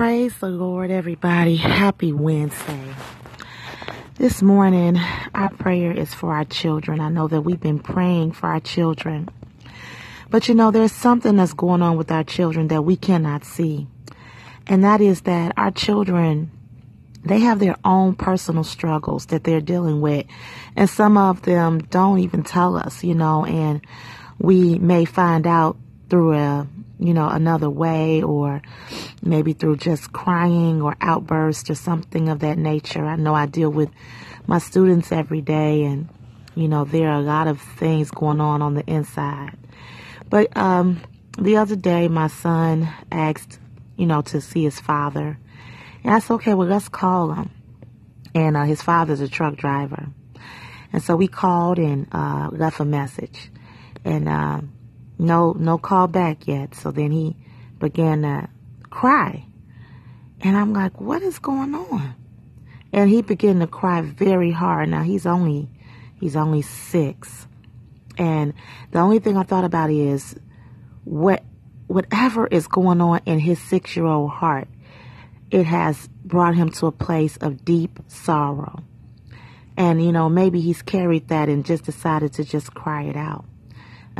Praise the Lord, everybody. Happy Wednesday. This morning, our prayer is for our children. I know that we've been praying for our children. But you know, there's something that's going on with our children that we cannot see. And that is that our children, they have their own personal struggles that they're dealing with. And some of them don't even tell us, you know, and we may find out through a you know, another way or maybe through just crying or outbursts or something of that nature. I know I deal with my students every day and, you know, there are a lot of things going on on the inside. But um, the other day, my son asked, you know, to see his father. And I said, okay, well, let's call him. And uh, his father's a truck driver. And so we called and uh, left a message. And, uh, no, no call back yet. So then he began to cry. And I'm like, what is going on? And he began to cry very hard. Now he's only, he's only six. And the only thing I thought about is what, whatever is going on in his six year old heart, it has brought him to a place of deep sorrow. And, you know, maybe he's carried that and just decided to just cry it out.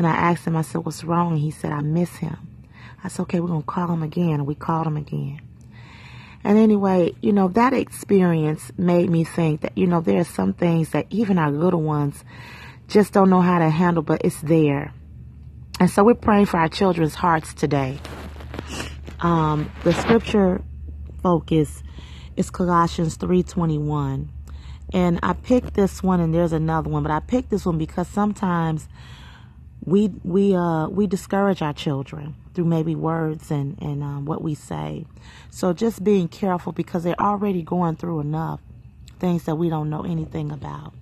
And I asked him, I said, what's wrong? And he said, I miss him. I said, okay, we're going to call him again. And we called him again. And anyway, you know, that experience made me think that, you know, there are some things that even our little ones just don't know how to handle, but it's there. And so we're praying for our children's hearts today. Um, the scripture focus is Colossians 3.21. And I picked this one and there's another one, but I picked this one because sometimes we we uh we discourage our children through maybe words and and um, what we say. So just being careful because they're already going through enough things that we don't know anything about.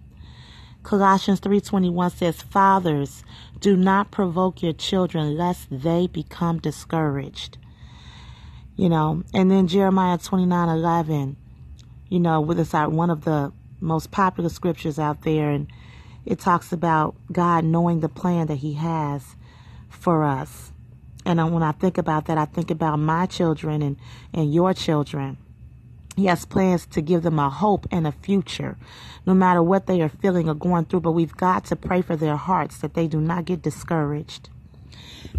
Colossians 3:21 says, "Fathers, do not provoke your children lest they become discouraged." You know, and then Jeremiah 29:11, you know, with us one of the most popular scriptures out there and it talks about God knowing the plan that He has for us. And when I think about that, I think about my children and, and your children. He has plans to give them a hope and a future, no matter what they are feeling or going through. But we've got to pray for their hearts that they do not get discouraged.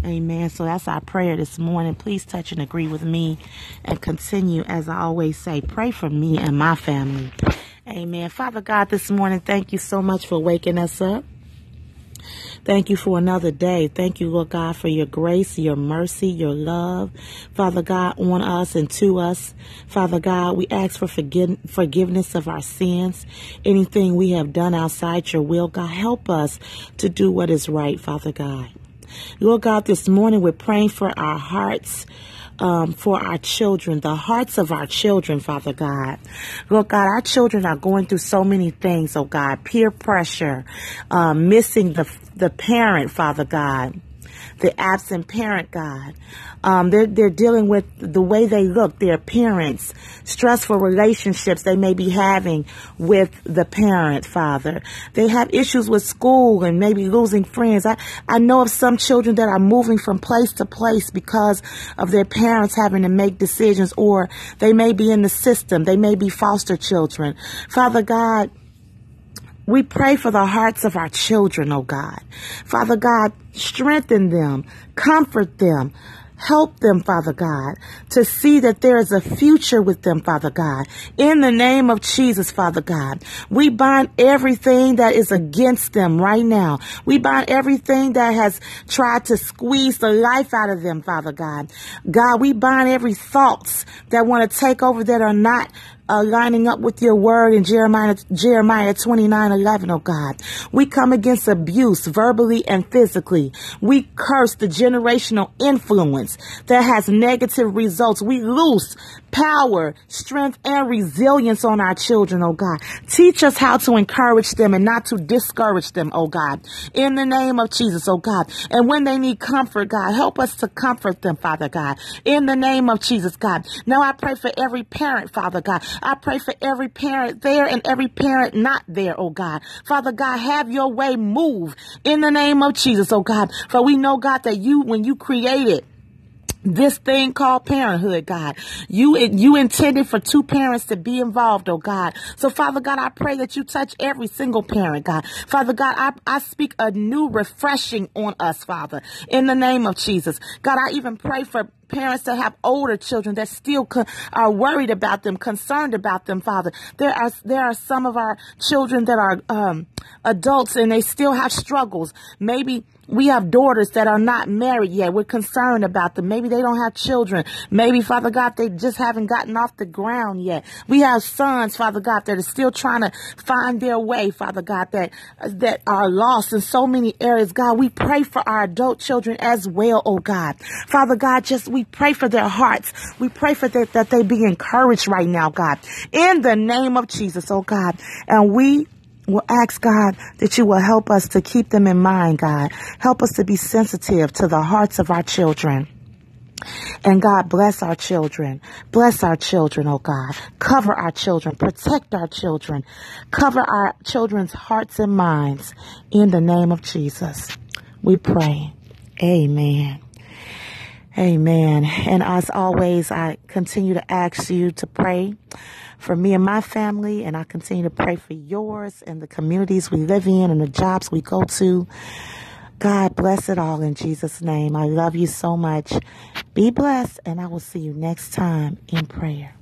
Amen. So that's our prayer this morning. Please touch and agree with me and continue, as I always say, pray for me and my family. Amen. Father God, this morning, thank you so much for waking us up. Thank you for another day. Thank you, Lord God, for your grace, your mercy, your love, Father God, on us and to us. Father God, we ask for forgiveness of our sins. Anything we have done outside your will, God, help us to do what is right, Father God. Lord God, this morning we're praying for our hearts um, for our children, the hearts of our children, Father God. Lord God, our children are going through so many things, oh God, peer pressure, um, missing the, the parent, Father God the absent parent, God. Um, they're, they're dealing with the way they look, their appearance, stressful relationships they may be having with the parent, Father. They have issues with school and maybe losing friends. I, I know of some children that are moving from place to place because of their parents having to make decisions or they may be in the system. They may be foster children. Father God, we pray for the hearts of our children, oh God. Father God, strengthen them, comfort them, Help them, Father God, to see that there is a future with them, Father God. In the name of Jesus, Father God, we bind everything that is against them right now. We bind everything that has tried to squeeze the life out of them, Father God. God, we bind every thoughts that want to take over that are not uh, lining up with your word in Jeremiah, Jeremiah 29, 11, oh God. We come against abuse verbally and physically. We curse the generational influence that has negative results. We loose power, strength, and resilience on our children, oh God. Teach us how to encourage them and not to discourage them, oh God. In the name of Jesus, oh God. And when they need comfort, God, help us to comfort them, Father God. In the name of Jesus, God. Now I pray for every parent, Father God. I pray for every parent there and every parent not there, oh God. Father God, have your way move in the name of Jesus, oh God. For we know, God, that you, when you created this thing called parenthood, God. You, you intended for two parents to be involved, oh God. So Father God, I pray that you touch every single parent, God. Father God, I, I speak a new refreshing on us, Father, in the name of Jesus. God, I even pray for parents that have older children that still co- are worried about them, concerned about them, Father. There are there are some of our children that are um, adults and they still have struggles. Maybe we have daughters that are not married yet. We're concerned about them. Maybe they don't have children. Maybe, Father God, they just haven't gotten off the ground yet. We have sons, Father God, that are still trying to find their way, Father God, that, that are lost in so many areas. God, we pray for our adult children as well, oh God. Father God, just we pray for their hearts. We pray for that, that they be encouraged right now, God. In the name of Jesus, oh God. And we We'll ask God that you will help us to keep them in mind, God. Help us to be sensitive to the hearts of our children. And God bless our children. Bless our children, oh God. Cover our children. Protect our children. Cover our children's hearts and minds. In the name of Jesus, we pray. Amen. Amen. And as always, I continue to ask you to pray for me and my family, and I continue to pray for yours and the communities we live in and the jobs we go to. God bless it all in Jesus' name. I love you so much. Be blessed, and I will see you next time in prayer.